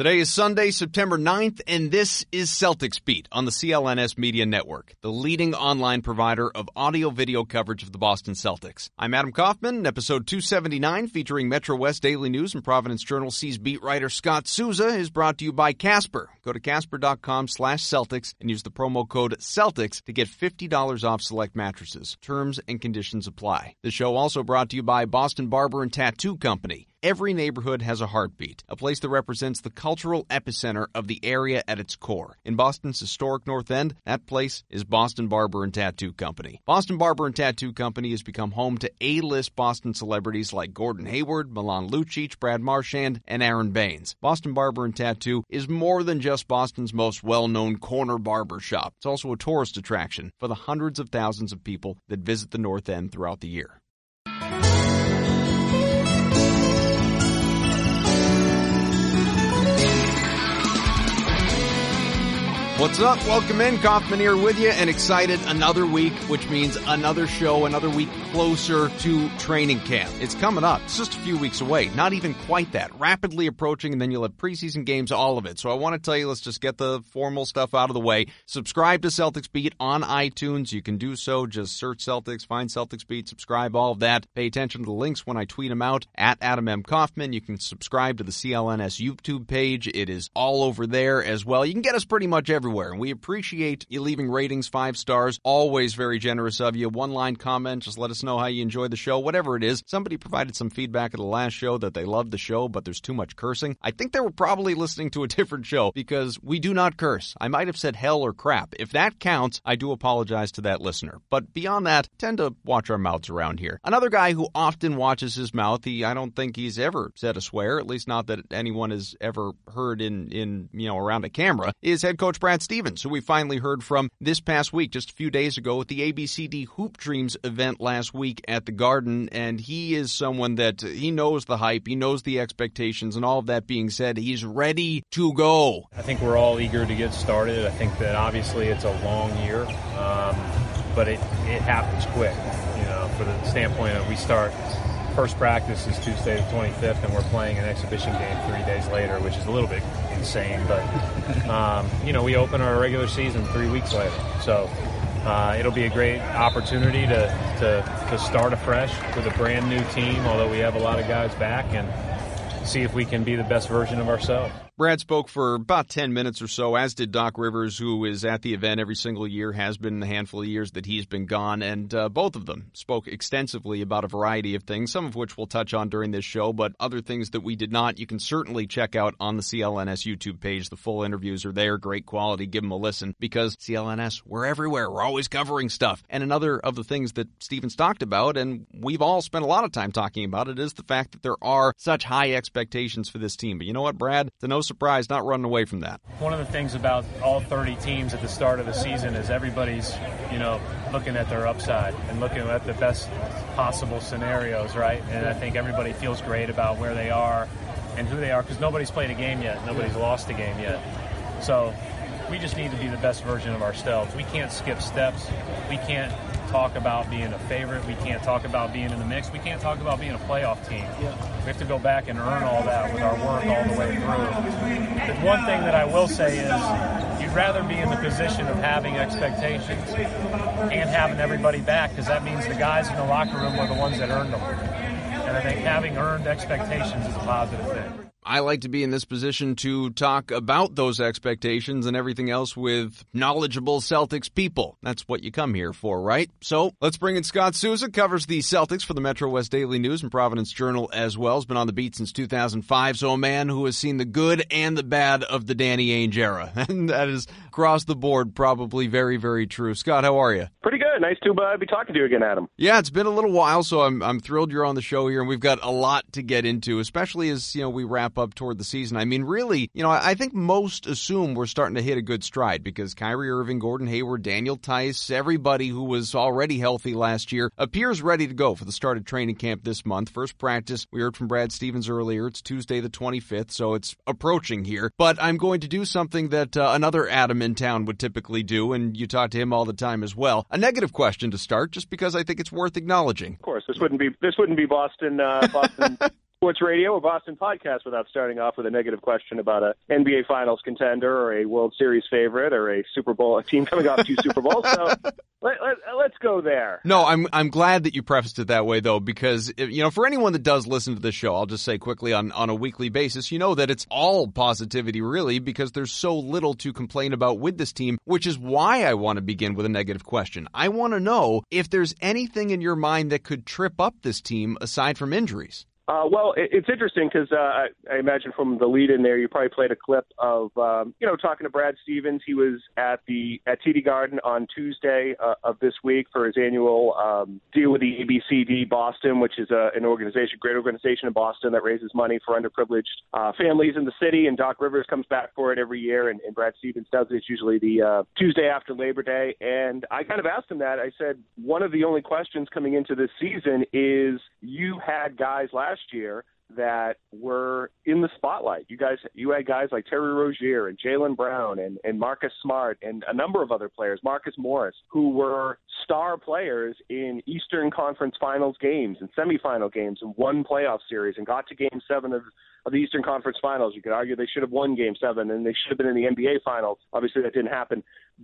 Today is Sunday, September 9th, and this is Celtics Beat on the CLNS Media Network, the leading online provider of audio video coverage of the Boston Celtics. I'm Adam Kaufman, episode 279 featuring MetroWest Daily News and Providence Journal C's beat writer Scott Souza is brought to you by Casper. Go to casper.com slash Celtics and use the promo code Celtics to get $50 off select mattresses. Terms and conditions apply. The show also brought to you by Boston Barber and Tattoo Company. Every neighborhood has a heartbeat, a place that represents the cultural epicenter of the area at its core. In Boston's historic North End, that place is Boston Barber and Tattoo Company. Boston Barber and Tattoo Company has become home to A-list Boston celebrities like Gordon Hayward, Milan Lucic, Brad Marchand, and Aron Baynes. Boston Barber and Tattoo is more than just Boston's most well-known corner barber shop. It's also a tourist attraction for the hundreds of thousands of people that visit the North End throughout the year. What's up? Welcome in. Kaufman here with you and excited another week, which means another show, another week closer to training camp. It's coming up. It's just a few weeks away. Not even quite that. Rapidly approaching and then you'll have preseason games, all of it. So I want to tell you, let's just get the formal stuff out of the way. Subscribe to Celtics Beat on iTunes. You can do so. Just search Celtics, find Celtics Beat, subscribe, all of that. Pay attention to the links when I tweet them out at Adam M. Kaufman. You can subscribe to the CLNS YouTube page. It is all over there as well. You can get us pretty much everywhere. And we appreciate you leaving ratings five stars. Always very generous of you. One line comment, just let us know how you enjoyed the show, whatever it is. Somebody provided some feedback at the last show that they loved the show, but there's too much cursing. I think they were probably listening to a different show because we do not curse. I might have said hell or crap. If that counts, I do apologize to that listener. But beyond that, tend to watch our mouths around here. Another guy who often watches his mouth, he I don't think he's ever said a swear, at least not that anyone has ever heard in in you know around a camera, is head coach Brad Stevens, who we finally heard from this past week, just a few days ago, at the ABCD Hoop Dreams event last week at the Garden. And he is someone that he knows the hype, he knows the expectations, and all of that being said, he's ready to go. I think we're all eager to get started. I think that obviously it's a long year, um, but it, it happens quick. You know, for the standpoint of we start first practice is Tuesday the 25th, and we're playing an exhibition game three days later, which is a little bit insane. But um, you know, we open our regular season three weeks later, so uh, it'll be a great opportunity to, to to start afresh with a brand new team. Although we have a lot of guys back, and see if we can be the best version of ourselves. Brad spoke for about 10 minutes or so, as did Doc Rivers, who is at the event every single year, has been in the handful of years that he's been gone. And uh, both of them spoke extensively about a variety of things, some of which we'll touch on during this show, but other things that we did not. You can certainly check out on the CLNS YouTube page. The full interviews are there, great quality. Give them a listen because CLNS, we're everywhere. We're always covering stuff. And another of the things that Stevens talked about, and we've all spent a lot of time talking about it, is the fact that there are such high expectations for this team. But you know what, Brad? To no surprise, not running away from that. One of the things about all 30 teams at the start of the season is everybody's, you know, looking at their upside and looking at the best possible scenarios, right? And I think everybody feels great about where they are and who they are because nobody's played a game yet, nobody's lost a game yet. So we just need to be the best version of ourselves. We can't skip steps. We can't talk about being a favorite. We can't talk about being in the mix. We can't talk about being a playoff team. Yeah. We have to go back and earn all that with our work all the way through. The one thing that I will say is you'd rather be in the position of having expectations and having everybody back because that means the guys in the locker room are the ones that earned them. And I think having earned expectations is a positive thing. I like to be in this position to talk about those expectations and everything else with knowledgeable Celtics people. That's what you come here for, right? So let's bring in Scott Souza, covers the Celtics for the MetroWest Daily News and Providence Journal as well. Has been on the beat since 2005. So a man who has seen the good and the bad of the Danny Ainge era. And that is across the board probably very, very true. Scott, how are you? Pretty good. Nice to uh, be talking to you again, Adam. Yeah, it's been a little while, so I'm, I'm thrilled you're on the show here, and we've got a lot to get into, especially as, you know, we wrap wrap up toward the season. I mean, really, you know, I think most assume we're starting to hit a good stride because Kyrie Irving, Gordon Hayward, Daniel Theis, everybody who was already healthy last year appears ready to go for the start of training camp this month. First practice, we heard from Brad Stevens earlier. It's Tuesday the 25th, so it's approaching here. But I'm going to do something that uh, another Adam in town would typically do, and you talk to him all the time as well. A negative question to start, just because I think it's worth acknowledging. Of course, this wouldn't be this wouldn't be Boston uh, Boston Sports Radio or Boston Podcast without starting off with a negative question about a NBA Finals contender or a World Series favorite or a Super Bowl a team coming off two Super Bowls. So let, let, let's go there. No, I'm I'm glad that you prefaced it that way though, because you know for anyone that does listen to the show, I'll just say quickly on on a weekly basis, you know that it's all positivity really because there's so little to complain about with this team, which is why I want to begin with a negative question. I want to know if there's anything in your mind that could trip up this team aside from injuries. Uh, well, it, it's interesting because uh, I, I imagine from the lead in there, you probably played a clip of um, you know talking to Brad Stevens. He was at the at TD Garden on Tuesday uh, of this week for his annual um, deal with the ABCD Boston, which is a, an organization, great organization in Boston that raises money for underprivileged uh, families in the city. And Doc Rivers comes back for it every year, and, and Brad Stevens does it. It's usually the uh, Tuesday after Labor Day. And I kind of asked him that. I said one of the only questions coming into this season is you had guys last last year that were in the spotlight. You guys, you had guys like Terry Rozier and Jaylen Brown and, and Marcus Smart and a number of other players, Marcus Morris, who were star players in Eastern Conference Finals games and semifinal games and won playoff series and got to Game Seven of of the Eastern Conference Finals. You could argue they should have won Game Seven and they should have been in the NBA Finals. Obviously, that didn't happen.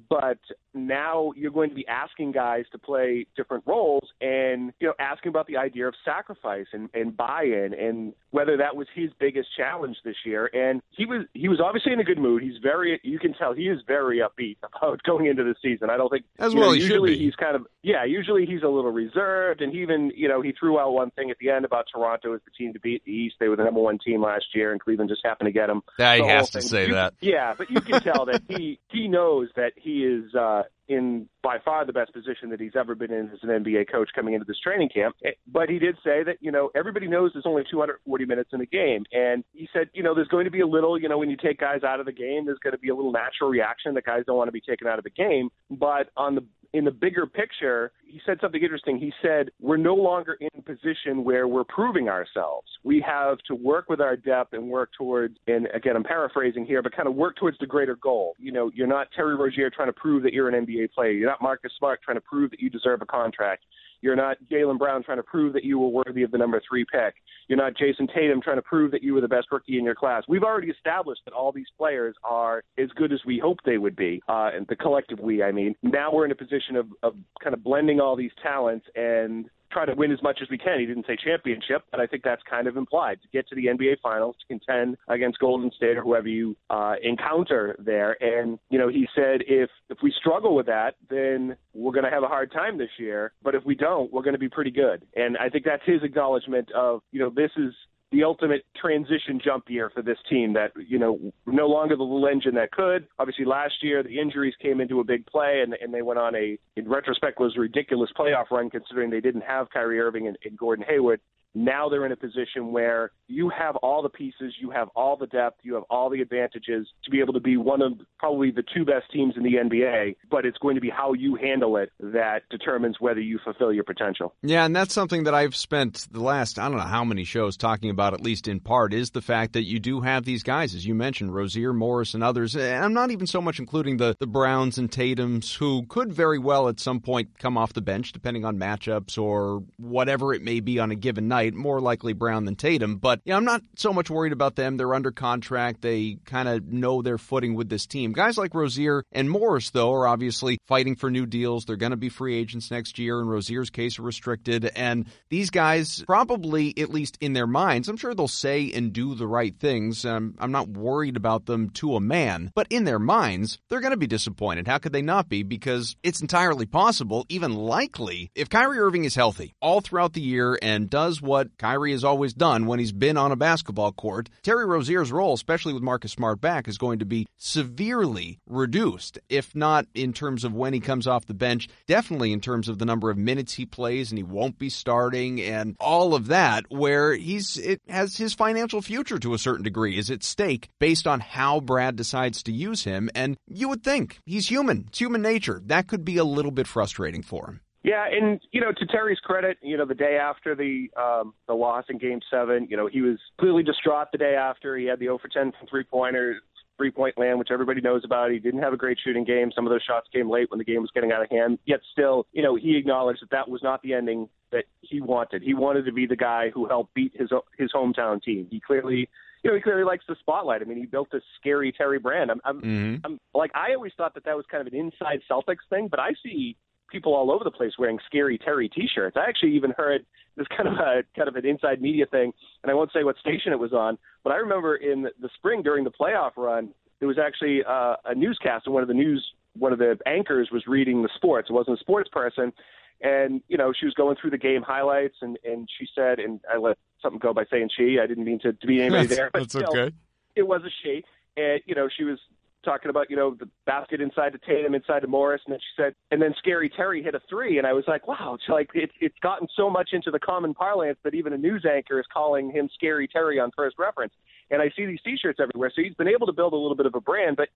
But now you're going to be asking guys to play different roles, and you know, asking about the idea of sacrifice and, and buy-in, and whether that was his biggest challenge this year. And he was he was obviously in a good mood. He's very you can tell he is very upbeat about going into the season. I don't think as well. Know, he usually he's kind of yeah. Usually he's a little reserved, and he even you know he threw out one thing at the end about Toronto as the team to beat the East. They were the number one team last year, and Cleveland just happened to get him. Yeah, he has to thing. say you, that. Yeah, but you can tell that he he knows that he is uh, in by far the best position that he's ever been in as an NBA coach coming into this training camp. Eh, but he did say that, you know, everybody knows there's only 240 minutes in a game. And he said, you know, there's going to be a little, you know, when you take guys out of the game, there's going to be a little natural reaction that guys don't want to be taken out of the game. But on the in the bigger picture, he said something interesting. He said, We're no longer in a position where we're proving ourselves. We have to work with our depth and work towards, and again, I'm paraphrasing here, but kind of work towards the greater goal. You know, you're not Terry Rozier trying to prove that you're an NBA player. You're not Marcus Smart trying to prove that you deserve a contract. You're not Jaylen Brown trying to prove that you were worthy of the number three pick. You're not Jayson Tatum trying to prove that you were the best rookie in your class. We've already established that all these players are as good as we hoped they would be, uh, and the collective we, I mean. Now we're in a position of, of kind of blending all these talents and try to win as much as we can. He didn't say championship, but I think that's kind of implied to get to the NBA Finals to contend against Golden State or whoever you uh, encounter there. And you know, he said if if we struggle with that, then we're going to have a hard time this year. But if we don't, we're going to be pretty good. And I think that's his acknowledgement of you know this is the ultimate transition jump year for this team that, you know, no longer the little engine that could. Obviously, last year, the injuries came into a big play, and, and they went on a, in retrospect, was a ridiculous playoff run considering they didn't have Kyrie Irving and, and Gordon Hayward. Now they're in a position where you have all the pieces, you have all the depth, you have all the advantages to be able to be one of probably the two best teams in the NBA, but it's going to be how you handle it that determines whether you fulfill your potential. Yeah, and that's something that I've spent the last, I don't know how many shows talking about, at least in part, is the fact that you do have these guys, as you mentioned, Rozier, Morris, and others. And I'm not even so much including the, the Browns and Tatums, who could very well at some point come off the bench, depending on matchups or whatever it may be on a given night more likely Brown than Tatum. But I'm not so much worried about them. They're under contract. They kind of know their footing with this team. Guys like Rozier and Morris, though, are obviously fighting for new deals. They're going to be free agents next year. In Rozier's case, restricted. And these guys probably, at least in their minds, I'm sure they'll say and do the right things. Um, I'm not worried about them to a man, but in their minds, they're going to be disappointed. How could they not be? Because it's entirely possible, even likely, if Kyrie Irving is healthy all throughout the year and does what what Kyrie has always done when he's been on a basketball court. Terry Rozier's role, especially with Marcus Smart back, is going to be severely reduced, if not in terms of when he comes off the bench, definitely in terms of the number of minutes he plays and he won't be starting and all of that, where he's it has his financial future to a certain degree is at stake based on how Brad decides to use him. And you would think he's human. It's human nature. That could be a little bit frustrating for him. Yeah, and you know, to Terry's credit, you know, the day after the um, the loss in Game Seven, you know, he was clearly distraught the day after. He had the 0 for 10 from three pointers, three point land, which everybody knows about. He didn't have a great shooting game. Some of those shots came late when the game was getting out of hand. Yet still, you know, he acknowledged that that was not the ending that he wanted. He wanted to be the guy who helped beat his his hometown team. He clearly you know, he clearly likes the spotlight. I mean, he built this scary Terry brand. I'm, I'm, mm-hmm. I'm like, I always thought that that was kind of an inside Celtics thing, but I see people all over the place wearing scary Terry T-shirts. I actually even heard this kind of a kind of an inside media thing, and I won't say what station it was on, but I remember in the spring during the playoff run, there was actually uh, a newscast, and one of the news one of the anchors was reading the sports. It wasn't a sports person, and you know she was going through the game highlights, and and she said, and I let something go by saying she. I didn't mean to, to be anybody that's, there, but that's okay. It was a she, and you know she was talking about, you know, the basket inside to Tatum, inside to Morris, and then she said, and then Scary Terry hit a three, and I was like, wow, it's like it's it's gotten so much into the common parlance that even a news anchor is calling him Scary Terry on first reference, and I see these T-shirts everywhere. So he's been able to build a little bit of a brand, but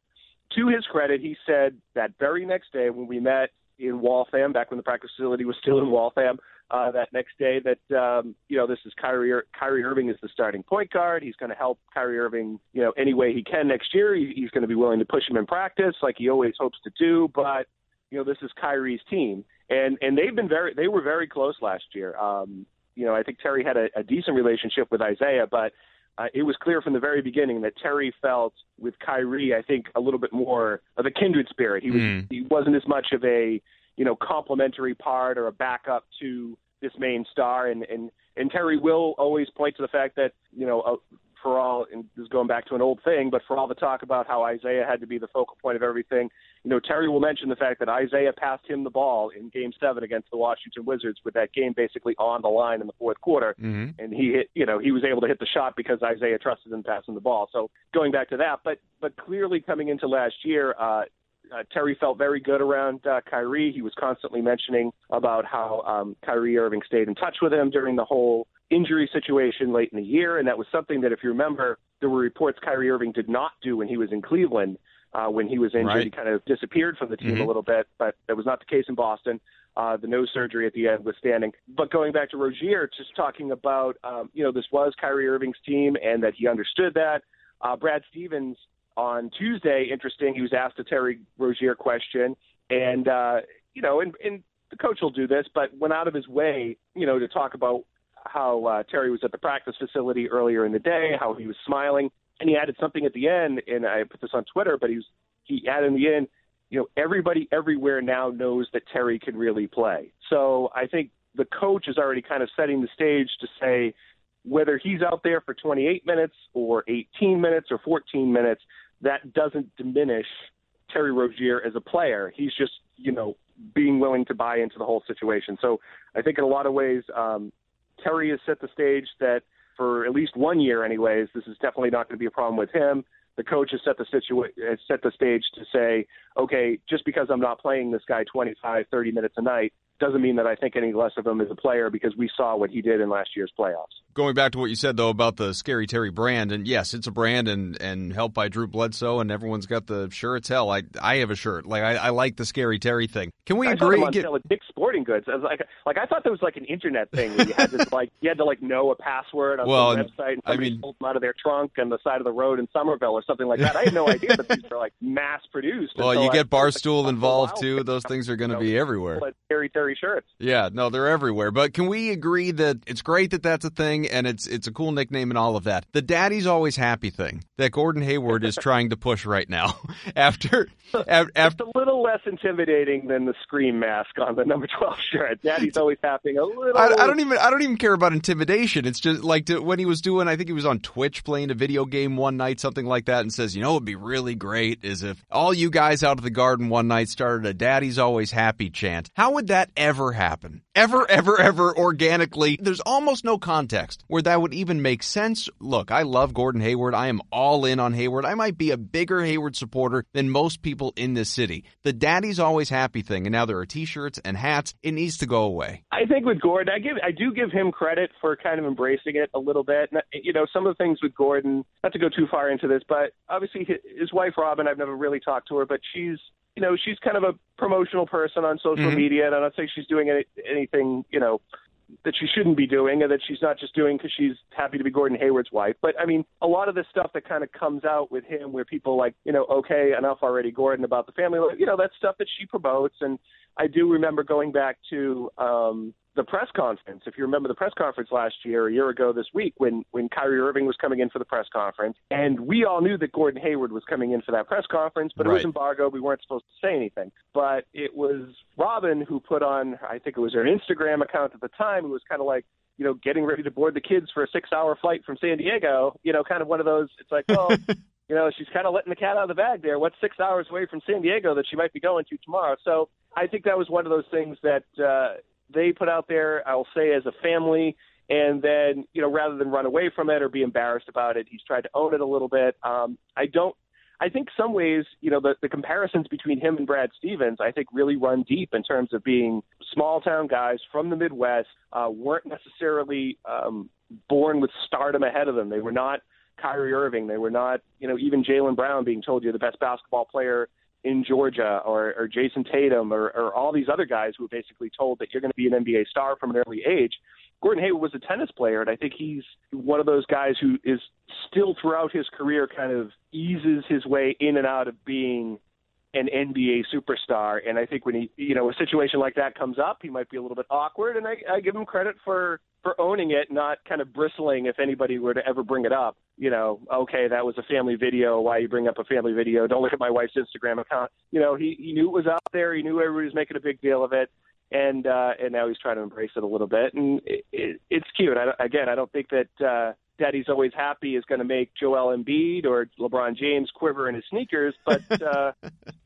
to his credit, he said that very next day when we met in Waltham, back when the practice facility was still in Waltham, uh, that next day that um, you know this is Kyrie Kyrie Irving is the starting point guard. He's going to help Kyrie Irving you know any way he can next year. He, he's going to be willing to push him in practice like he always hopes to do. But you know this is Kyrie's team, and and they've been very they were very close last year. Um, you know I think Terry had a, a decent relationship with Isaiah, but uh, it was clear from the very beginning that Terry felt with Kyrie, I think, a little bit more of a kindred spirit. He was mm. he wasn't as much of a you know, complementary part or a backup to this main star. And and and Terry will always point to the fact that you know. Uh, for all, and this is going back to an old thing, but for all the talk about how Isaiah had to be the focal point of everything, you know, Terry will mention the fact that Isaiah passed him the ball in Game Seven against the Washington Wizards, with that game basically on the line in the fourth quarter, mm-hmm. and he hit, you know, he was able to hit the shot because Isaiah trusted him passing the ball. So going back to that, but but clearly coming into last year, uh, uh, Terry felt very good around uh, Kyrie. He was constantly mentioning about how um, Kyrie Irving stayed in touch with him during the whole injury situation late in the year, and that was something that, if you remember, there were reports Kyrie Irving did not do when he was in Cleveland. Uh, when he was injured, right. he kind of disappeared from the team mm-hmm. a little bit, but that was not the case in Boston. Uh, the nose surgery at the end was standing. But going back to Rozier, just talking about, um, you know, this was Kyrie Irving's team and that he understood that. Uh, Brad Stevens on Tuesday, interesting, he was asked a Terry Rozier question, and uh, you know, and, and the coach will do this, but went out of his way, you know, to talk about how uh, Terry was at the practice facility earlier in the day, how he was smiling, and he added something at the end, and I put this on Twitter, but he was he added in the end, you know, everybody everywhere now knows that Terry can really play. So I think the coach is already kind of setting the stage to say whether he's out there for 28 minutes or 18 minutes or 14 minutes, that doesn't diminish Terry Rozier as a player. He's just, you know, being willing to buy into the whole situation. So I think in a lot of ways, um, Terry has set the stage that for at least one year, anyways, this is definitely not going to be a problem with him. The coach has set the situa- has set the stage to say, okay, just because I'm not playing this guy 25, 30 minutes a night doesn't mean that I think any less of him as a player because we saw what he did in last year's playoffs. Going back to what you said though about the Scary Terry brand, and yes, it's a brand and and helped by Drew Bledsoe, and everyone's got the sure it's hell. I I have a shirt like I, I like the Scary Terry thing. Can we I agree? Get... sale Dick's Sporting Goods. I was like, like I thought that was like an internet thing. Where you had to like you had to like know a password on well, the website. And I mean, pulled them out of their trunk on the side of the road in Somerville or something like that. I had no idea that these are like mass produced. Well, you get Barstool like, involved too. Those things are going to be everywhere. Scary Terry shirts. Yeah, no, they're everywhere. But can we agree that it's great that that's a thing, and it's it's a cool nickname and all of that. The daddy's always happy thing that Gordon Hayward is trying to push right now. after, after, it's a little less intimidating than the scream mask on the number twelve shirt. Daddy's always happy a little. I, I, don't even I don't even care about intimidation. It's just like to, when he was doing. I think he was on Twitch playing a video game one night, something like that, and says, you know, it'd be really great is if all you guys out of the garden one night started a "Daddy's always happy" chant. How would that ever happen? Ever, ever, ever organically? There's almost no context where that would even make sense. Look, I love Gordon Hayward. I am all in on Hayward. I might be a bigger Hayward supporter than most people in this city. The daddy's always happy thing, and now there are t-shirts and hats. It needs to go away. I think with Gordon, I give I do give him credit for kind of embracing it a little bit. You know, some of the things with Gordon, not to go too far into this, but obviously his wife Robyn, I've never really talked to her, but she's you know, she's kind of a promotional person on social mm-hmm. media, and I'm not saying she's doing any, anything, you know, that she shouldn't be doing, and that she's not just doing because she's happy to be Gordon Hayward's wife. But I mean, a lot of the stuff that kind of comes out with him, where people like, you know, okay, enough already, Gordon, about the family, you know, that's stuff that she promotes. And I do remember going back to um, the press conference. If you remember the press conference last year, a year ago this week, when when Kyrie Irving was coming in for the press conference, and we all knew that Gordon Hayward was coming in for that press conference, but right. it was embargoed. We weren't supposed to say anything. But it was Robyn who put on, I think it was her Instagram account at the time, who was kind of like, you know, getting ready to board the kids for a six-hour flight from San Diego. You know, kind of one of those. It's like, oh. you know, she's kind of letting the cat out of the bag there. What's six hours away from San Diego that she might be going to tomorrow? So I think that was one of those things that uh, they put out there, I'll say as a family, and then you know rather than run away from it or be embarrassed about it, he's tried to own it a little bit. Um, I don't. I think some ways, you know, the, the comparisons between him and Brad Stevens, I think, really run deep in terms of being small town guys from the Midwest, uh, weren't necessarily um, born with stardom ahead of them. They were not Kyrie Irving. They were not, you know, even Jaylen Brown being told you're the best basketball player in Georgia or, or Jayson Tatum or, or all these other guys who are basically told that you're going to be an NBA star from an early age. Gordon Hayward was a tennis player, and I think he's one of those guys who is still throughout his career kind of eases his way in and out of being an NBA superstar. And I think when he, you know, a situation like that comes up, he might be a little bit awkward. And I, I give him credit for for owning it, not kind of bristling if anybody were to ever bring it up. You know, okay, that was a family video. Why you bring up a family video? Don't look at my wife's Instagram account. You know, he he knew it was out there. He knew everybody was making a big deal of it. And uh, and now he's trying to embrace it a little bit, and it, it, it's cute. I, again, I don't think that uh, Daddy's always happy is going to make Joel Embiid or LeBron James quiver in his sneakers. But uh,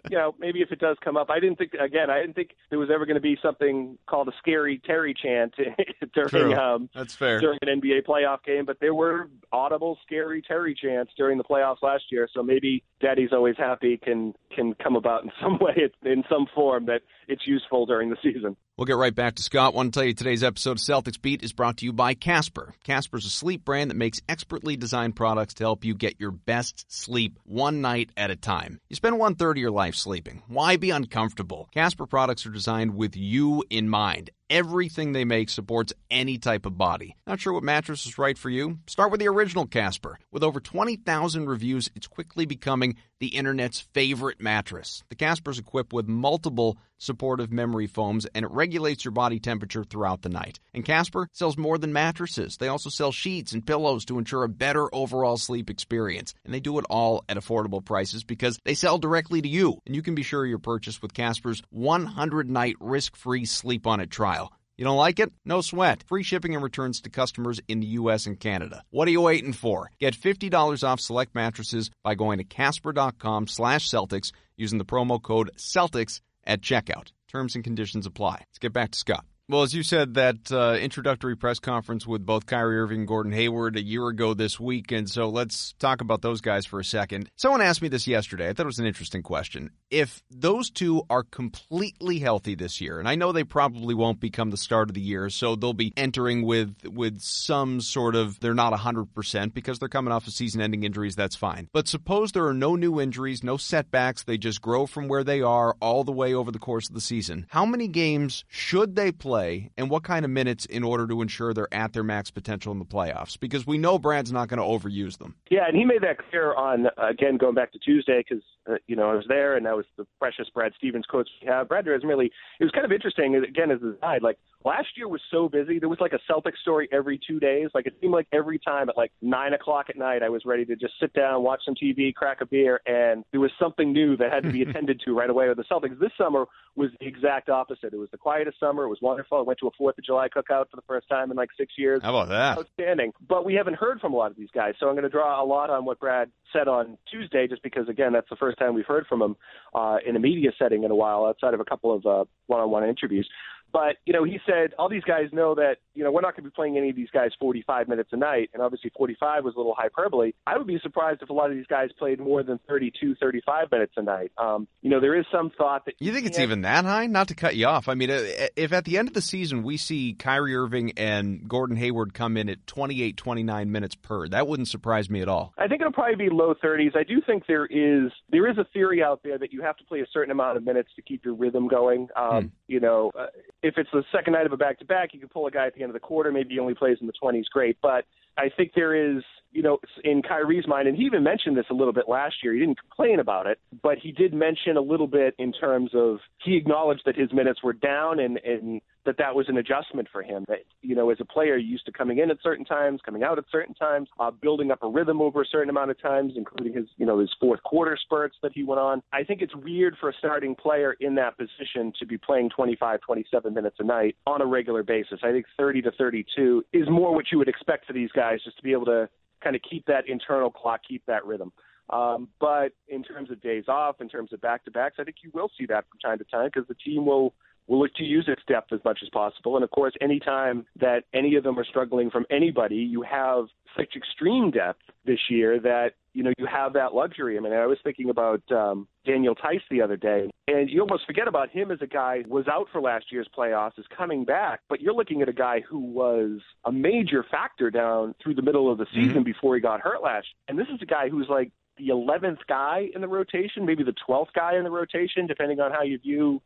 you know, maybe if it does come up, I didn't think again. I didn't think there was ever going to be something called a scary Terry chant during um, that's fair during an NBA playoff game. But there were audible scary Terry chants during the playoffs last year. So maybe Daddy's always happy can can come about in some way, in some form that it's useful during the season. We'll get right back to Scott. I want to tell you today's episode of Celtics Beat is brought to you by Casper. Casper's a sleep brand that makes expertly designed products to help you get your best sleep one night at a time. You spend one third of your life sleeping. Why be uncomfortable? Casper products are designed with you in mind. Everything they make supports any type of body. Not sure what mattress is right for you? Start with the original Casper. With over 20,000 reviews, it's quickly becoming the internet's favorite mattress. The Casper is equipped with multiple supportive memory foams and it regulates your body temperature throughout the night. And Casper sells more than mattresses. They also sell sheets and pillows to ensure a better overall sleep experience. And they do it all at affordable prices because they sell directly to you. And you can be sure your purchase with Casper's 100 night risk free sleep on it trial. You don't like it? No sweat. Free shipping and returns to customers in the U.S. and Canada. What are you waiting for? Get $50 off select mattresses by going to casper.com slash Celtics using the promo code Celtics at checkout. Terms and conditions apply. Let's get back to Scott. Well, as you said, that uh, introductory press conference with both Kyrie Irving and Gordon Hayward a year ago this week, and so let's talk about those guys for a second. Someone asked me this yesterday. I thought it was an interesting question. If those two are completely healthy this year, and I know they probably won't become the start of the year, so they'll be entering with with some sort of they're not hundred percent because they're coming off of season-ending injuries. That's fine. But suppose there are no new injuries, no setbacks. They just grow from where they are all the way over the course of the season. How many games should they play? Play and what kind of minutes in order to ensure they're at their max potential in the playoffs? Because we know Brad's not going to overuse them. Yeah, and he made that clear on, again, going back to Tuesday, because, uh, you know, I was there and that was the precious Brad Stevens quotes we have. Brad hasn't really, it was kind of interesting, again, as a side, like, last year was so busy. There was like a Celtic story every two days. Like it seemed like every time at like nine o'clock at night, I was ready to just sit down, watch some TV, crack a beer, and there was something new that had to be attended to right away with the Celtics. This summer was the exact opposite. It was the quietest summer. It was wonderful. I went to a Fourth of July cookout for the first time in like six years. How about that? Outstanding. But we haven't heard from a lot of these guys, so I'm going to draw a lot on what Brad said on Tuesday, just because again that's the first time we've heard from him uh, in a media setting in a while, outside of a couple of uh, one-on-one interviews. But you know, he said all these guys know that you know we're not going to be playing any of these guys 45 minutes a night, and obviously 45 was a little hyperbole. I would be surprised if a lot of these guys played more than 32, 35 minutes a night. Um, you know, there is some thought that you, think it's even that high. Not to cut you off, I mean, uh, if at the end of the season we see Kyrie Irving and Gordon Hayward come in at 28, 29 minutes per, that wouldn't surprise me at all. I think it'll probably be low 30s. I do think there is there is a theory out there that you have to play a certain amount of minutes to keep your rhythm going. Um, hmm. You know, uh, if it's the second night of a back to back, you can pull a guy at the end of the quarter. Maybe he only plays in the 20s, great. But I think there is, you know, in Kyrie's mind, and he even mentioned this a little bit last year. He didn't complain about it, but he did mention a little bit in terms of he acknowledged that his minutes were down and and that that was an adjustment for him. That you know, as a player, used to coming in at certain times, coming out at certain times, uh, building up a rhythm over a certain amount of times, including his you know his fourth quarter spurts that he went on. I think it's weird for a starting player in that position to be playing 25, 27 minutes a night on a regular basis. I think 30 to 32 is more what you would expect for these guys just to be able to kind of keep that internal clock, keep that rhythm. Um, but in terms of days off, in terms of back to backs, I think you will see that from time to time because the team will will look to use its depth as much as possible. And of course, anytime that any of them are struggling from anybody, you have such extreme depth this year that you know you have that luxury. I mean, I was thinking about um, Daniel Theis the other day, and you almost forget about him as a guy who was out for last year's playoffs, is coming back, but you're looking at a guy who was a major factor down through the middle of the season mm-hmm. before he got hurt last. And this is a guy who's like the 11th guy in the rotation, maybe the 12th guy in the rotation, depending on how you view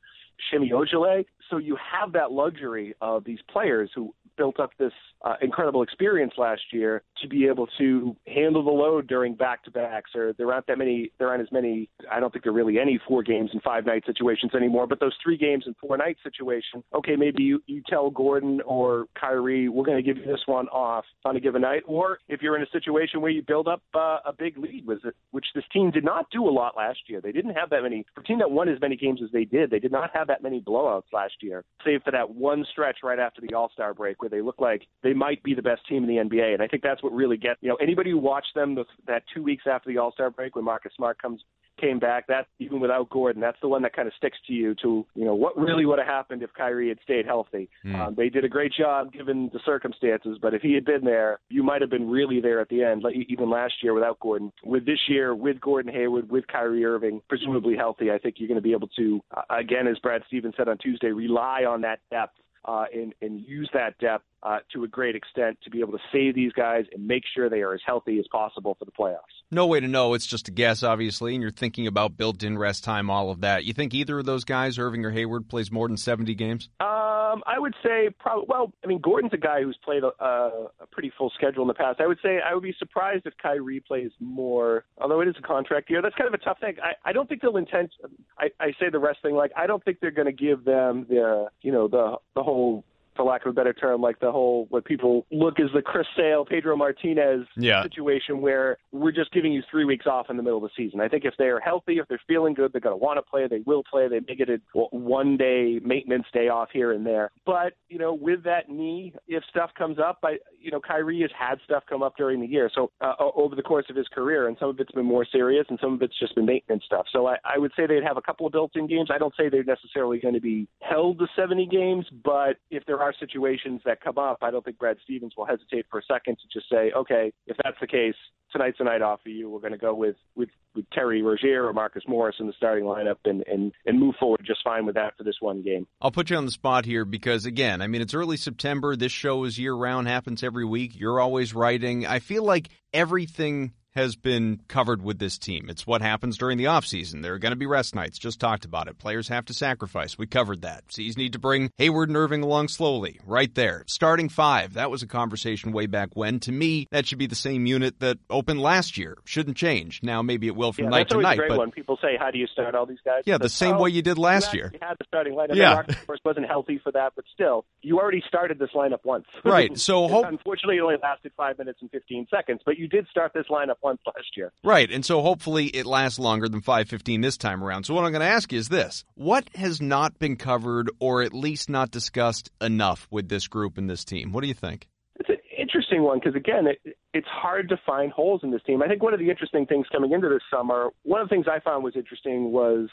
Semi Ojeleye. So you have that luxury of these players who built up this uh, incredible experience last year to be able to handle the load during back to backs or there aren't that many there aren't as many I don't think there are really any four games and five night situations anymore but those three games and four night situation okay maybe you, you tell Gordon or Kyrie we're going to give you this one off on a given night or if you're in a situation where you build up uh, a big lead was it which this team did not do a lot last year. They didn't have that many for a team that won as many games as they did they did not have that many blowouts last year save for that one stretch right after the All-Star break where they looked like they might be the best team in the NBA. And I think that's what really gets, you know, anybody who watched them the, that two weeks after the All Star break when Marcus Smart comes came back, that even without Gordon, that's the one that kind of sticks to you. To you know, what really would have happened if Kyrie had stayed healthy? Mm. Um, they did a great job given the circumstances, but if he had been there, you might have been really there at the end. Like even last year without Gordon, with this year with Gordon Hayward, with Kyrie Irving, presumably healthy, I think you're going to be able to, uh, again, as Brad Stevens said on Tuesday, rely on that depth uh, and, and use that depth uh, to a great extent to be able to save these guys and make sure they are as healthy as possible for the playoffs. No way to know. It's just a guess, obviously, and you're thinking about built-in rest time, all of that. You think either of those guys, Irving or Hayward, plays more than 70 games? Um, I would say probably. Well, I mean, Gordon's a guy who's played a, a pretty full schedule in the past. I would say I would be surprised if Kyrie plays more, although it is a contract year. That's kind of a tough thing. I, I don't think they'll intend. I, I say the rest thing like I don't think they're going to give them the you know the the whole for lack of a better term, like the whole what people look as the Chris Sale, Pedro Martinez yeah. situation where we're just giving you three weeks off in the middle of the season. I think if they're healthy, if they're feeling good, they're going to want to play. They will play. They may get a one day maintenance day off here and there. But you know, with that knee, if stuff comes up, I you know, Kyrie has had stuff come up during the year. So uh, over the course of his career, and some of it's been more serious, and some of it's just been maintenance stuff. So I, I would say they'd have a couple of built-in games. I don't say they're necessarily going to be held to 70 games, but if there are situations that come up, I don't think Brad Stevens will hesitate for a second to just say, okay, if that's the case, tonight's a night off for you. We're going to go with with with Terry Rozier or Marcus Morris in the starting lineup and and and move forward just fine with that for this one game. I'll put you on the spot here because again, I mean it's early September. This show is year round, happens every week. You're always writing. I feel like everything has been covered with this team. It's what happens during the offseason. There are going to be rest nights. Just talked about it. Players have to sacrifice. We covered that. C's need to bring Hayward and Irving along slowly. Right there. Starting five. That was a conversation way back when. To me, that should be the same unit that opened last year. Shouldn't change. Now, maybe it will from yeah, night to night. A great but one. People say, how do you start all these guys? Yeah, the same oh, way you did last you year. You had the starting lineup. Yeah. Of course, wasn't healthy for that, but still, you already started this lineup once. Right. So hope- unfortunately, it only lasted five minutes and 15 seconds, but you did start this lineup once last year. Right. And so hopefully it lasts longer than 515 this time around. So what I'm going to ask you is this. What has not been covered or at least not discussed enough with this group and this team? What do you think? It's an interesting one because, again, it, it's hard to find holes in this team. I think one of the interesting things coming into this summer, one of the things I found was interesting was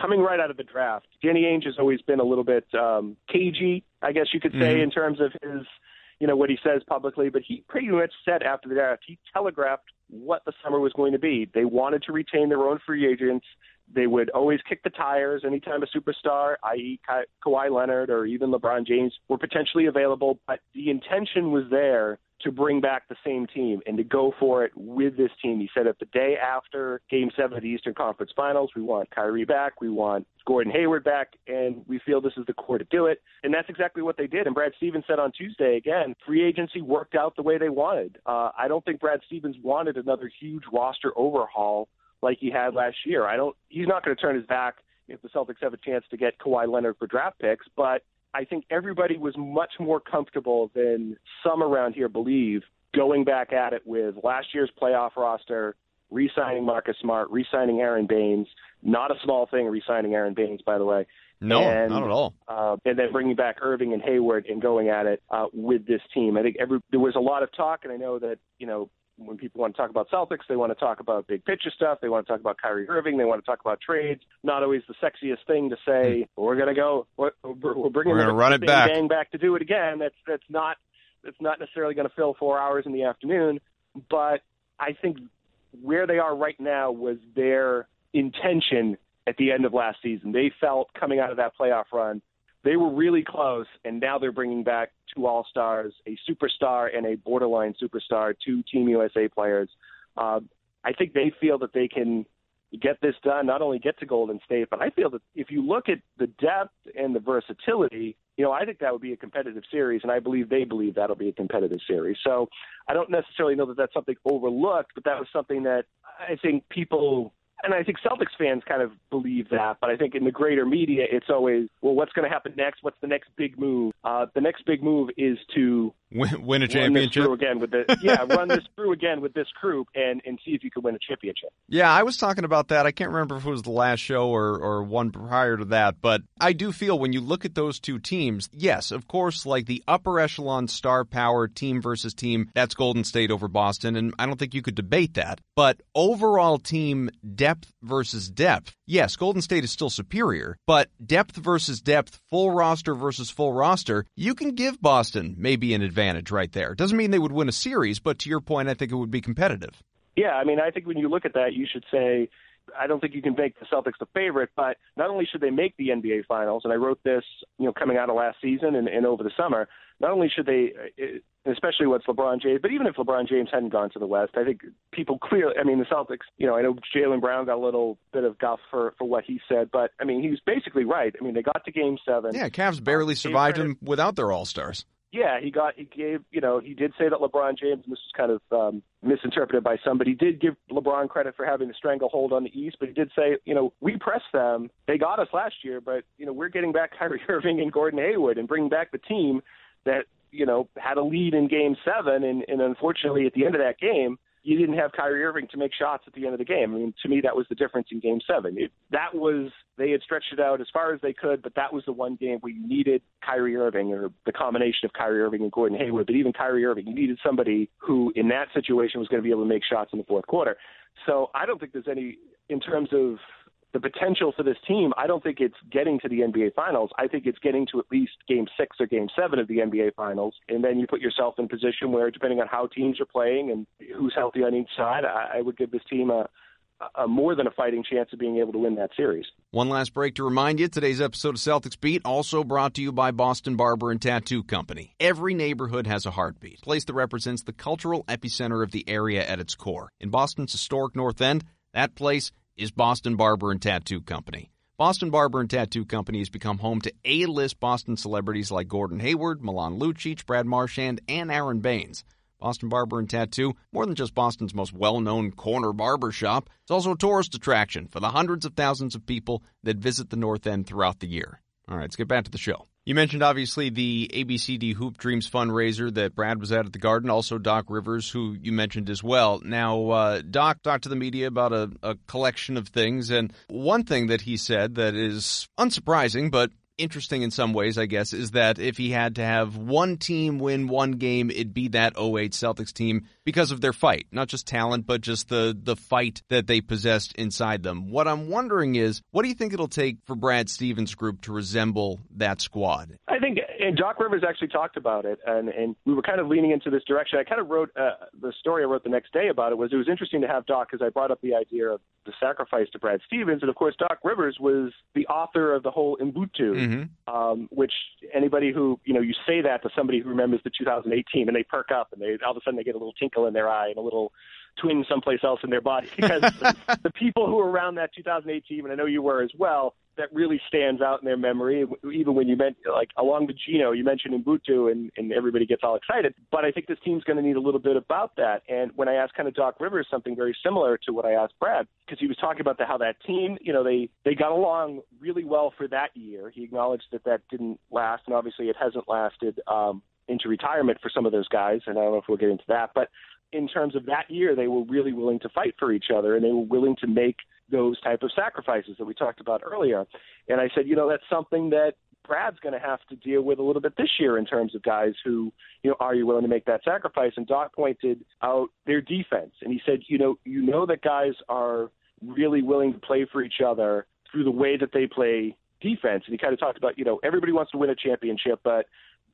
coming right out of the draft. Danny Ainge has always been a little bit um, cagey, I guess you could say, Mhm. in terms of his, you know, what he says publicly. But he pretty much said after the draft, he telegraphed what the summer was going to be. They wanted to retain their own free agents. They would always kick the tires anytime a superstar, i.e., Ka- Kawhi Leonard or even LeBron James, were potentially available. But the intention was there to bring back the same team and to go for it with this team. He said that the day after Game 7 of the Eastern Conference Finals, we want Kyrie back, we want Gordon Hayward back, and we feel this is the core to do it. And that's exactly what they did. And Brad Stevens said on Tuesday, again, free agency worked out the way they wanted. Uh, I don't think Brad Stevens wanted another huge roster overhaul like he had last year. I don't. He's not going to turn his back if the Celtics have a chance to get Kawhi Leonard for draft picks, but I think everybody was much more comfortable than some around here believe going back at it with last year's playoff roster, re-signing Marcus Smart, re-signing Aron Baynes. Not a small thing, re-signing Aron Baynes, by the way. No, and, not at all. Uh, and then bringing back Irving and Hayward and going at it uh, with this team. I think every there was a lot of talk, and I know that you know when people want to talk about Celtics, they want to talk about big picture stuff. They want to talk about Kyrie Irving. They want to talk about trades. Not always the sexiest thing to say. Hmm. We're going to go. We're, we're bringing We're gonna the run it back. bang back to do it again. That's that's not that's not necessarily going to fill four hours in the afternoon. But I think where they are right now was their intention at the end of last season. They felt coming out of that playoff run, they were really close, and now they're bringing back two All Stars, a superstar, and a borderline superstar, two Team USA players. Uh, I think they feel that they can get this done, not only get to Golden State, but I feel that if you look at the depth and the versatility, you know, I think that would be a competitive series, and I believe they believe that'll be a competitive series. So I don't necessarily know that that's something overlooked, but that was something that I think people and I think Celtics fans kind of believe that, but I think in the greater media, it's always, well, what's going to happen next? What's the next big move? Uh, the next big move is to Win, win a run this championship. again with the yeah, run this through again with this group and and see if you can win a championship. Yeah, I was talking about that. I can't remember if it was the last show or, or one prior to that, but I do feel when you look at those two teams, yes, of course, like the upper echelon star power team versus team, that's Golden State over Boston, and I don't think you could debate that. But overall team depth versus depth, yes, Golden State is still superior, but depth versus depth, full roster versus full roster, you can give Boston maybe an advantage right there. Doesn't mean they would win a series, but to your point, I think it would be competitive. Yeah, I mean, I think when you look at that, you should say, I don't think you can make the Celtics the favorite, but not only should they make the NBA Finals, and I wrote this, you know, coming out of last season and, and over the summer, not only should they, uh, especially what's LeBron James, but even if LeBron James hadn't gone to the West, I think people clearly, I mean, the Celtics, you know, I know Jaylen Brown got a little bit of guff for, for what he said, but I mean, he was basically right. I mean, they got to game seven. Yeah, Cavs barely survived him without their All Stars. Yeah, he got he gave you know he did say that LeBron James and this was kind of um, misinterpreted by some, but he did give LeBron credit for having the stranglehold on the East. But he did say you know we pressed them, they got us last year, but you know we're getting back Kyrie Irving and Gordon Hayward and bringing back the team that you know had a lead in Game Seven, and, and unfortunately at the end of that game. You didn't have Kyrie Irving to make shots at the end of the game. I mean, to me, that was the difference in Game Seven. It, that was they had stretched it out as far as they could, but that was the one game where you needed Kyrie Irving or the combination of Kyrie Irving and Gordon Hayward. But even Kyrie Irving, you needed somebody who, in that situation, was going to be able to make shots in the fourth quarter. So I don't think there's any, in terms of the potential for this team, I don't think it's getting to the NBA Finals. I think it's getting to at least Game Six or Game Seven of the NBA Finals, and then you put yourself in position where, depending on how teams are playing and who's healthy on each side, I, I would give this team a a more than a fighting chance of being able to win that series. One last break to remind you today's episode of Celtics Beat also brought to you by Boston Barber and Tattoo Company. Every neighborhood has a heartbeat, a place that represents the cultural epicenter of the area at its core. In Boston's historic North End, that place is Boston Barber and Tattoo Company. Boston Barber and Tattoo Company has become home to A-list Boston celebrities like Gordon Hayward, Milan Lucic, Brad Marchand, and Aron Baynes. Boston Barber and Tattoo, more than just Boston's most well-known corner barber shop, it's also a tourist attraction for the hundreds of thousands of people that visit the North End throughout the year. All right, let's get back to the show. You mentioned obviously the ABCD Hoop Dreams fundraiser that Brad was at at the Garden, also Doc Rivers, who you mentioned as well. Now, uh, Doc talked to the media about a, a collection of things, and one thing that he said that is unsurprising, but interesting in some ways, I guess, is that if he had to have one team win one game, it'd be that 08 Celtics team because of their fight, not just talent, but just the the fight that they possessed inside them. What I'm wondering is, what do you think it'll take for Brad Stevens' group to resemble that squad? I think, and Doc Rivers actually talked about it, and and we were kind of leaning into this direction. I kind of wrote uh, the story I wrote the next day about it was it was interesting to have Doc because I brought up the idea of the sacrifice to Brad Stevens, and of course Doc Rivers was the author of the whole Ubuntu, mm-hmm. um, which anybody who you know you say that to somebody who remembers the 2018 and they perk up and they all of a sudden they get a little twinkle in their eye and a little twin someplace else in their body because the, people who were around that 2018, and I know you were as well, that really stands out in their memory. Even when you meant like along with Gino, you mentioned Ubuntu, and, and everybody gets all excited. But I think this team's going to need a little bit about that. And when I asked kind of Doc Rivers something very similar to what I asked Brad, because he was talking about the, how that team, you know, they they got along really well for that year. He acknowledged that that didn't last, and obviously it hasn't lasted um, into retirement for some of those guys. And I don't know if we'll get into that, but in terms of that year, they were really willing to fight for each other, and they were willing to make those type of sacrifices that we talked about earlier. And I said, you know, that's something that Brad's going to have to deal with a little bit this year in terms of guys who, you know, are you willing to make that sacrifice? And Doc pointed out their defense, and he said, you know, you know that guys are really willing to play for each other through the way that they play defense. And he kind of talked about, you know, everybody wants to win a championship, but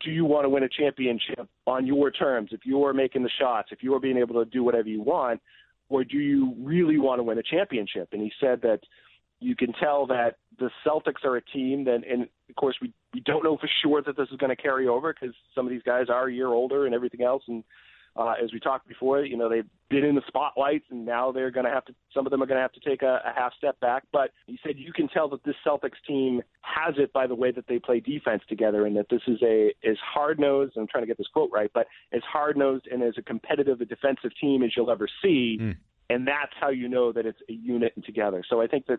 do you want to win a championship on your terms? If you're making the shots, if you're being able to do whatever you want, or do you really want to win a championship? And he said that you can tell that the Celtics are a team that, and of course, we we don't know for sure that this is going to carry over because some of these guys are a year older and everything else, and uh, as we talked before, you know, they've been in the spotlight and now they're going to have to, some of them are going to have to take a, a half step back. But he said you can tell that this Celtics team has it by the way that they play defense together and that this is a, as hard nosed, I'm trying to get this quote right, but as hard nosed and as a competitive, a defensive team as you'll ever see. Mm. And that's how you know that it's a unit and together. So I think that,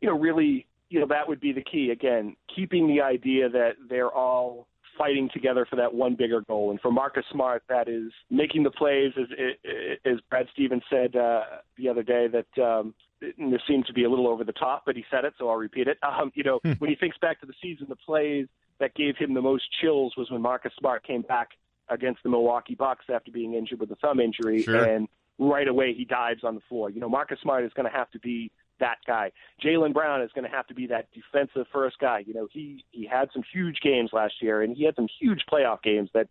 you know, really, you know, that would be the key. Again, keeping the idea that they're all fighting together for that one bigger goal. And for Marcus Smart, that is making the plays, as, as Brad Stevens said uh, the other day, that um, this seemed to be a little over the top, but he said it, so I'll repeat it. Um, you know, hmm. when he thinks back to the season, the plays that gave him the most chills was when Marcus Smart came back against the Milwaukee Bucks after being injured with a thumb injury, sure. and right away he dives on the floor. You know, Marcus Smart is going to have to be that guy. Jaylen Brown is going to have to be that defensive first guy. You know, he he had some huge games last year, and he had some huge playoff games that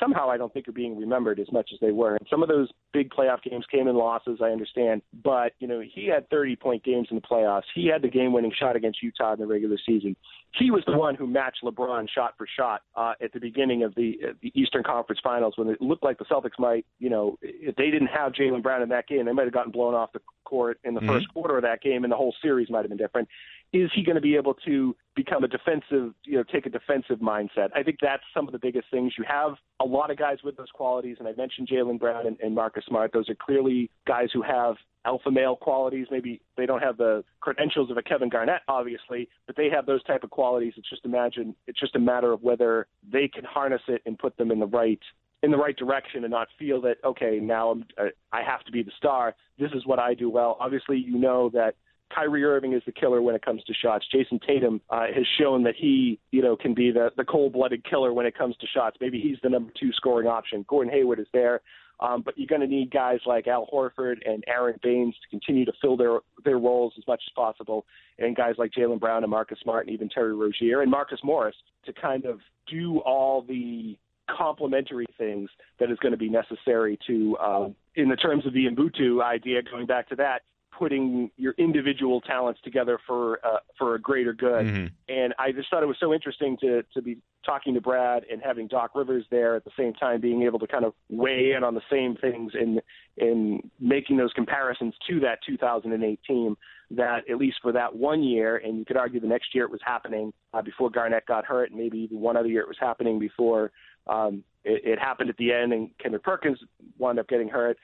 somehow I don't think are being remembered as much as they were. And some of those big playoff games came in losses, I understand. But, you know, he had 30 point games in the playoffs. He had the game winning shot against Utah in the regular season. He was the one who matched LeBron shot for shot uh, at the beginning of the uh, the Eastern Conference Finals when it looked like the Celtics might, you know, if they didn't have Jaylen Brown in that game, they might have gotten blown off the court in the mm-hmm. first quarter of that game, and the whole series might have been different. Is he going to be able to become a defensive, you know, take a defensive mindset? I think that's some of the biggest things. You have a lot of guys with those qualities, and I mentioned Jaylen Brown and, and Marcus Smart. Those are clearly guys who have alpha male qualities. Maybe they don't have the credentials of a Kevin Garnett, obviously, but they have those type of qualities. It's just imagine it's just a matter of whether they can harness it and put them in the right in the right direction and not feel that okay now I'm, uh, I have to be the star. This is what I do well. Obviously, you know that Kyrie Irving is the killer when it comes to shots. Jayson Tatum uh, has shown that he, you know, can be the the cold-blooded killer when it comes to shots. Maybe he's the number two scoring option. Gordon Hayward is there, um, but you're going to need guys like Al Horford and Aron Baynes to continue to fill their their roles as much as possible, and guys like Jaylen Brown and Marcus Smart and even Terry Rozier and Marcus Morris to kind of do all the complementary things that is going to be necessary to, um, in the terms of the Ubuntu idea, going back to that, putting your individual talents together for uh, for a greater good. Mm-hmm. And I just thought it was so interesting to to be talking to Brad and having Doc Rivers there at the same time, being able to kind of weigh in on the same things and in making those comparisons to that 2008 team. That at least for that one year, and you could argue the next year it was happening uh, before Garnett got hurt, and maybe even one other year it was happening before um, it, it happened at the end, and Kendrick Perkins wound up getting hurt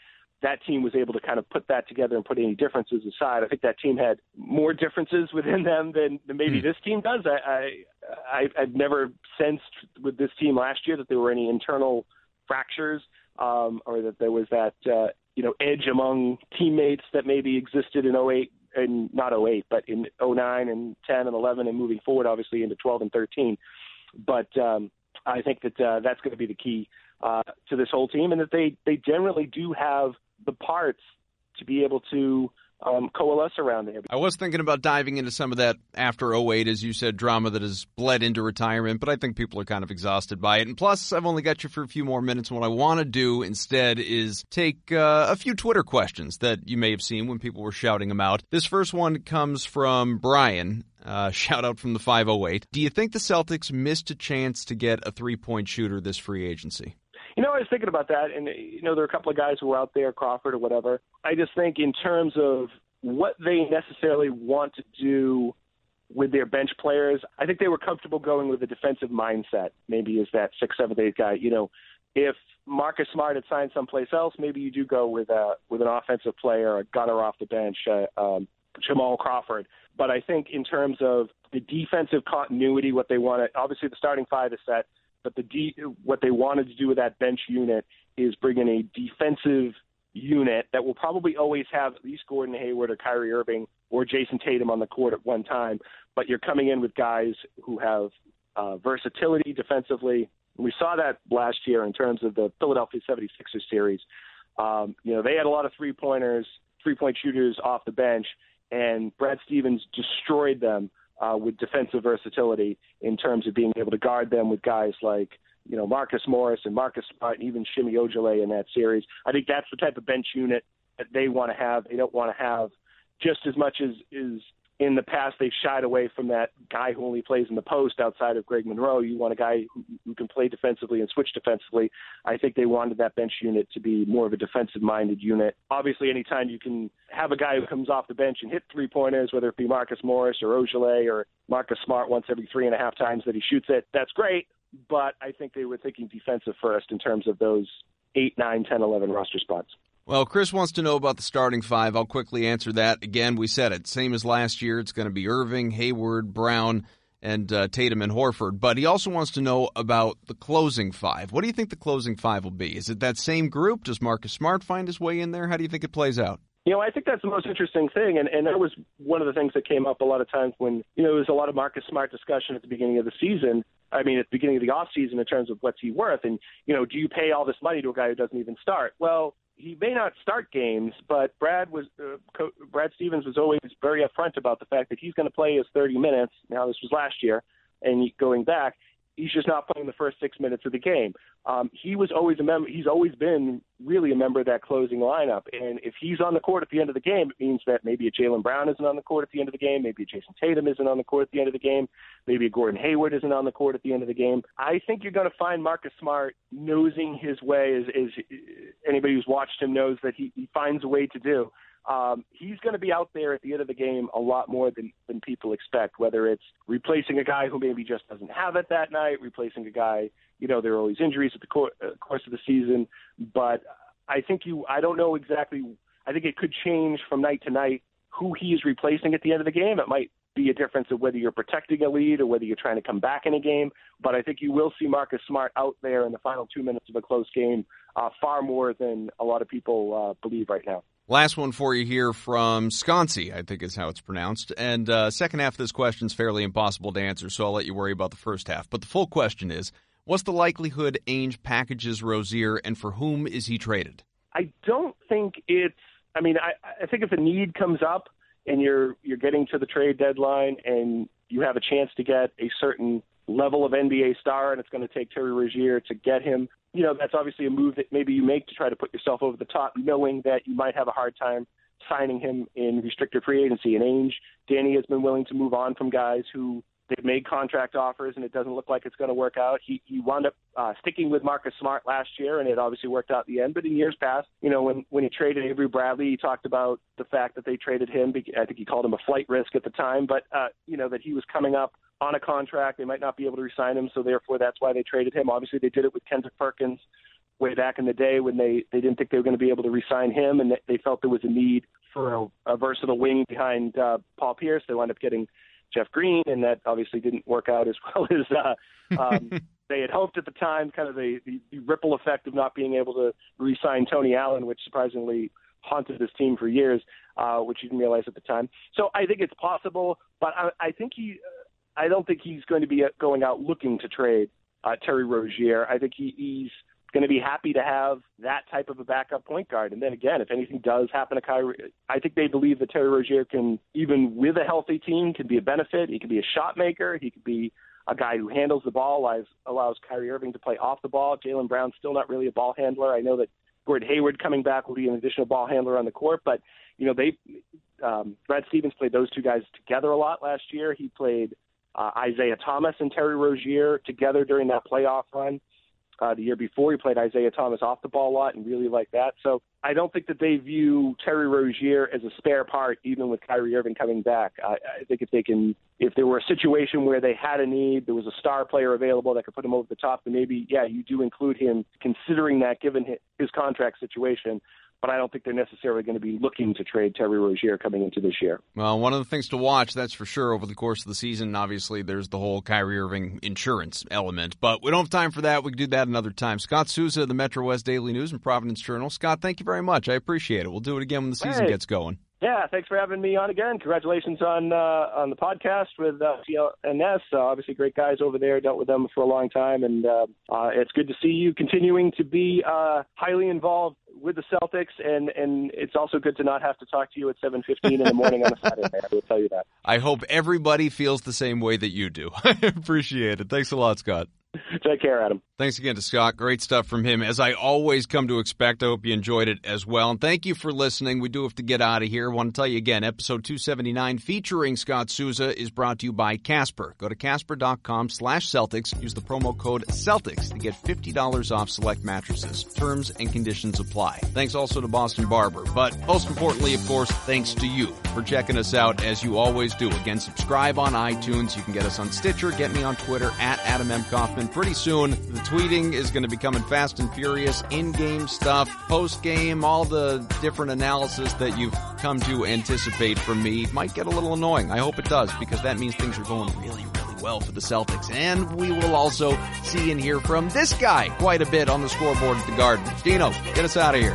that team was able to kind of put that together and put any differences aside. I think that team had more differences within them than, than maybe hmm. this team does. I, I, I I've never sensed with this team last year that there were any internal fractures um, or that there was that uh, you know edge among teammates that maybe existed in 08 and not 08, but in 09 and 10 and 11 and moving forward, obviously into 12 and 13. But um, I think that uh, that's going to be the key uh, to this whole team, and that they they generally do have the parts to be able to um, coalesce around there. I was thinking about diving into some of that after 08, as you said, drama that has bled into retirement, but I think people are kind of exhausted by it. And plus, I've only got you for a few more minutes. What I want to do instead is take uh, a few Twitter questions that you may have seen when people were shouting them out. This first one comes from Brian. Uh, shout out from the 508. Do you think the Celtics missed a chance to get a three point shooter this free agency? You know, I was thinking about that, and you know, there are a couple of guys who are out there, Crawford or whatever. I just think in terms of what they necessarily want to do with their bench players, I think they were comfortable going with a defensive mindset. Maybe as that six, seventh, eight guy. You know, if Marcus Smart had signed someplace else, maybe you do go with a with an offensive player, a gunner off the bench, uh, um, Jamal Crawford. But I think in terms of the defensive continuity, what they want to obviously the starting five is set. But the D, what they wanted to do with that bench unit is bring in a defensive unit that will probably always have at least Gordon Hayward or Kyrie Irving or Jayson Tatum on the court at one time. But you're coming in with guys who have uh, versatility defensively. We saw that last year in terms of the Philadelphia 76ers series. Um, you know, they had a lot of three pointers, three point shooters off the bench, and Brad Stevens destroyed them uh, with defensive versatility in terms of being able to guard them with guys like you know Marcus Morris and Marcus Smart and even Semi Ojeleye in that series. I think that's the type of bench unit that they want to have. They don't want to have just as much as is in the past they've shied away from that guy who only plays in the post outside of Greg Monroe. You want a guy who, who can play defensively and switch defensively. I think they wanted that bench unit to be more of a defensive minded unit. Obviously, anytime you can have a guy who comes off the bench and hit three pointers, whether it be Marcus Morris or Ojeleye or Marcus Smart once every three and a half times that he shoots it, that's great. But I think they were thinking defensive first in terms of those eight, nine, ten, eleven roster spots. Well, Chris wants to know about the starting five. I'll quickly answer that. Again, we said it. Same as last year. It's going to be Irving, Hayward, Brown, and uh, Tatum and Horford. But he also wants to know about the closing five. What do you think the closing five will be? Is it that same group? Does Marcus Smart find his way in there? How do you think it plays out? You know, I think that's the most interesting thing, and, and that was one of the things that came up a lot of times when you know there was a lot of Marcus Smart discussion at the beginning of the season. I mean, at the beginning of the off season in terms of what's he worth, and you know, do you pay all this money to a guy who doesn't even start? Well, he may not start games, but Brad was uh, Co- Brad Stevens was always very upfront about the fact that he's going to play his 30 minutes. Now this was last year, and going back, he's just not playing the first six minutes of the game. Um, he was always a member. He's always been really a member of that closing lineup. And if he's on the court at the end of the game, it means that maybe a Jaylen Brown isn't on the court at the end of the game, maybe a Jayson Tatum isn't on the court at the end of the game, maybe a Gordon Hayward isn't on the court at the end of the game. I think you're going to find Marcus Smart nosing his way, as, as anybody who's watched him knows that he, he finds a way to do um, he's going to be out there at the end of the game a lot more than, than people expect, whether it's replacing a guy who maybe just doesn't have it that night, replacing a guy, you know, there are always injuries at the cor- uh, course of the season. But I think you, I don't know exactly, I think it could change from night to night who he is replacing at the end of the game. It might be a difference of whether you're protecting a lead or whether you're trying to come back in a game. But I think you will see Marcus Smart out there in the final two minutes of a close game uh, far more than a lot of people uh, believe right now. Last one for you here from Sconcy, I think is how it's pronounced. And uh, second half of this question is fairly impossible to answer, so I'll let you worry about the first half. But the full question is, what's the likelihood Ainge packages Rozier, and for whom is he traded? I don't think it's. I mean, I, I think if a need comes up and you're you're getting to the trade deadline and you have a chance to get a certain level of NBA star, and it's going to take Terry Rozier to get him you know, that's obviously a move that maybe you make to try to put yourself over the top, knowing that you might have a hard time signing him in restricted free agency. And Ainge, Danny has been willing to move on from guys who they've made contract offers and it doesn't look like it's going to work out. He he wound up uh, sticking with Marcus Smart last year, and it obviously worked out at the end. But in years past, you know, when when he traded Avery Bradley, he talked about the fact that they traded him. I think he called him a flight risk at the time, but uh, you know that he was coming up on a contract. They might not be able to resign him, so therefore that's why they traded him. Obviously, they did it with Kendrick Perkins way back in the day when they they didn't think they were going to be able to resign him, and they felt there was a need for a, a versatile wing behind uh, Paul Pierce. They wound up getting Jeff Green, and that obviously didn't work out as well as uh, um, they had hoped at the time. Kind of the, the, the ripple effect of not being able to re-sign Tony Allen, which surprisingly haunted this team for years, uh, which you didn't realize at the time. So I think it's possible, but I, I think he, I don't think he's going to be going out looking to trade uh, Terry Rozier. I think he, he's going to be happy to have that type of a backup point guard. And then again, if anything does happen to Kyrie, I think they believe that Terry Rozier can, even with a healthy team, can be a benefit. He can be a shot maker. He could be a guy who handles the ball, allows, Kyrie Irving to play off the ball. Jaylen Brown's still not really a ball handler. I know that Gordon Hayward coming back will be an additional ball handler on the court, but you know they um, Brad Stevens played those two guys together a lot last year. He played uh, Isaiah Thomas and Terry Rozier together during that playoff run. Uh, the year before, he played Isaiah Thomas off the ball a lot and really like that. So I don't think that they view Terry Rozier as a spare part, even with Kyrie Irving coming back. I, I think if they can, if there were a situation where they had a need, there was a star player available that could put him over the top, then maybe, yeah, you do include him, considering that given his contract situation but I don't think they're necessarily going to be looking to trade Terry Rozier coming into this year. Well, one of the things to watch, that's for sure, over the course of the season. Obviously, there's the whole Kyrie Irving insurance element, but we don't have time for that. We can do that another time. Scott Souza, the MetroWest Daily News and Providence Journal. Scott, thank you very much. I appreciate it. We'll do it again when the season hey. gets going. Yeah, thanks for having me on again. Congratulations on uh, on the podcast with uh, CLNS. Uh, obviously, great guys over there. Dealt with them for a long time, and uh, uh, it's good to see you continuing to be uh, highly involved with the Celtics. And and it's also good to not have to talk to you at 7:15 in the morning on a Saturday. I will tell you that. I hope everybody feels the same way that you do. I appreciate it. Thanks a lot, Scott. Take care, Adam. Thanks again to Scott. Great stuff from him. As I always come to expect, I hope you enjoyed it as well. And thank you for listening. We do have to get out of here. I want to tell you again, episode 279 featuring Scott Souza is brought to you by Casper. Go to casper.com slash Celtics. Use the promo code Celtics to get $50 off select mattresses. Terms and conditions apply. Thanks also to Boston Barber. But most importantly, of course, thanks to you for checking us out as you always do. Again, subscribe on iTunes. You can get us on Stitcher. Get me on Twitter at Adam M. Kaufman. Pretty soon, the tweeting is going to be coming fast and furious. In-game stuff, post-game, all the different analysis that you've come to anticipate from me might get a little annoying. I hope it does because that means things are going really, really well for the Celtics. And we will also see and hear from this guy quite a bit on the scoreboard at the Garden. Dino, get us out of here.